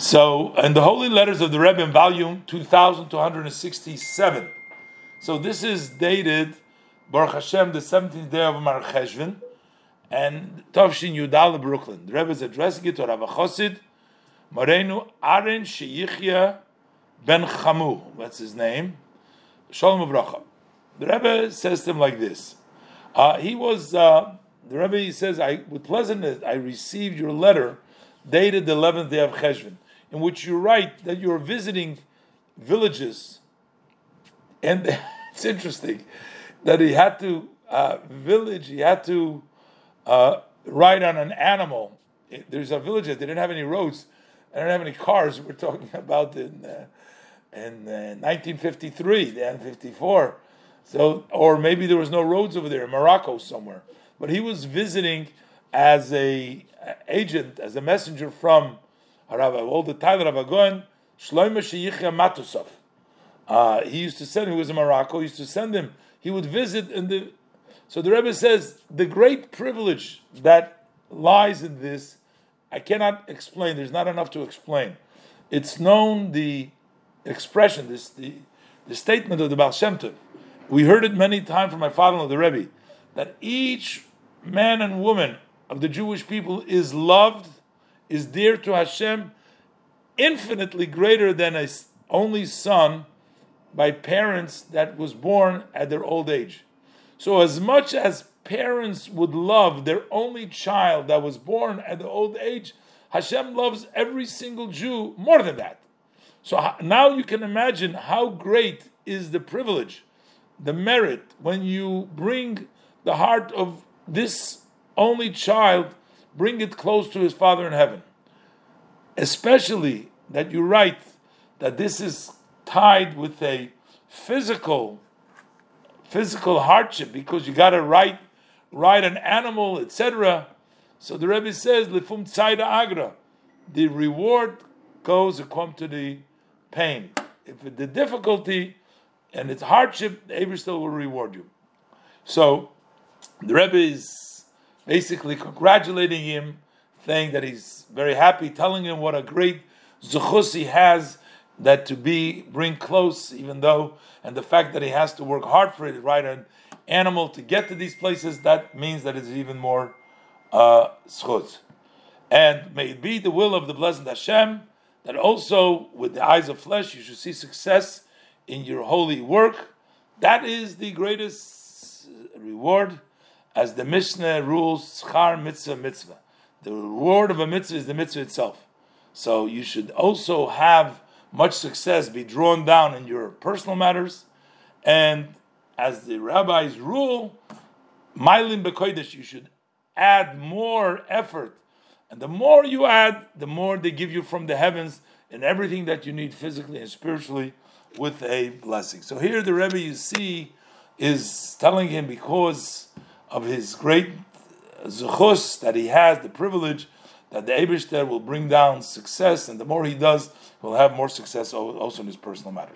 So, and the Holy Letters of the Rebbe in volume 2267. So this is dated Baruch Hashem, the 17th day of Mar Cheshvan, and Tavshin Yudal, Brooklyn. The Rebbe is addressing it to Rav Chosid, Morenu Aren Sheyichya Ben Chamu. That's his name. Shalom Avracha. The Rebbe says to him like this. Uh, he was, uh, the Rebbe says, I, with pleasantness, I received your letter dated the 11th day of Cheshvan in which you write that you're visiting villages, and it's interesting that he had to uh, village, he had to uh, ride on an animal. There's a village that they didn't have any roads, they didn't have any cars. We're talking about in uh, in 1953, then 54. So, or maybe there was no roads over there in Morocco somewhere. But he was visiting as a agent, as a messenger from Rav, all the time Rav Agon, Shloime Sheyichya Matusov. Uh, he used to send, he was in Morocco, he used to send him, he would visit in the, so the Rebbe says, the great privilege that lies in this, I cannot explain, there's not enough to explain. It's known, the expression, this, the, the statement of the Baal Shem Tov. We heard it many times from my father-in-law, the Rebbe, that each man and woman of the Jewish people is loved is dear to Hashem, infinitely greater than a only son by parents that was born at their old age. So, as much as parents would love their only child that was born at the old age, Hashem loves every single Jew more than that. So now you can imagine how great is the privilege, the merit, when you bring the heart of this only child bring it close to his Father in heaven. Especially that you write that this is tied with a physical physical hardship because you got to ride ride an animal, etc. So the Rebbe says, "Lifum agra," the reward goes according to the pain. If the difficulty and its hardship, the still will reward you. So the Rebbe is basically congratulating him, saying that he's very happy, telling him what a great zuchus he has that to be bring close, even though, and the fact that he has to work hard for it, ride an animal to get to these places, that means that it's even more uh, zchus. And may it be the will of the blessed Hashem that also with the eyes of flesh you should see success in your holy work. That is the greatest reward as the Mishnah rules, schar mitzvah mitzvah. The reward of a mitzvah is the mitzvah itself. So you should also have much success, be drawn down in your personal matters, and as the rabbis rule, maalin bakodesh, you should add more effort, and the more you add, the more they give you from the heavens and everything that you need physically and spiritually with a blessing. So here the Rebbe you see is telling him because of his great zuchus that he has, the privilege that the Abishter will bring down success, and the more he does, he'll have more success also in his personal matters.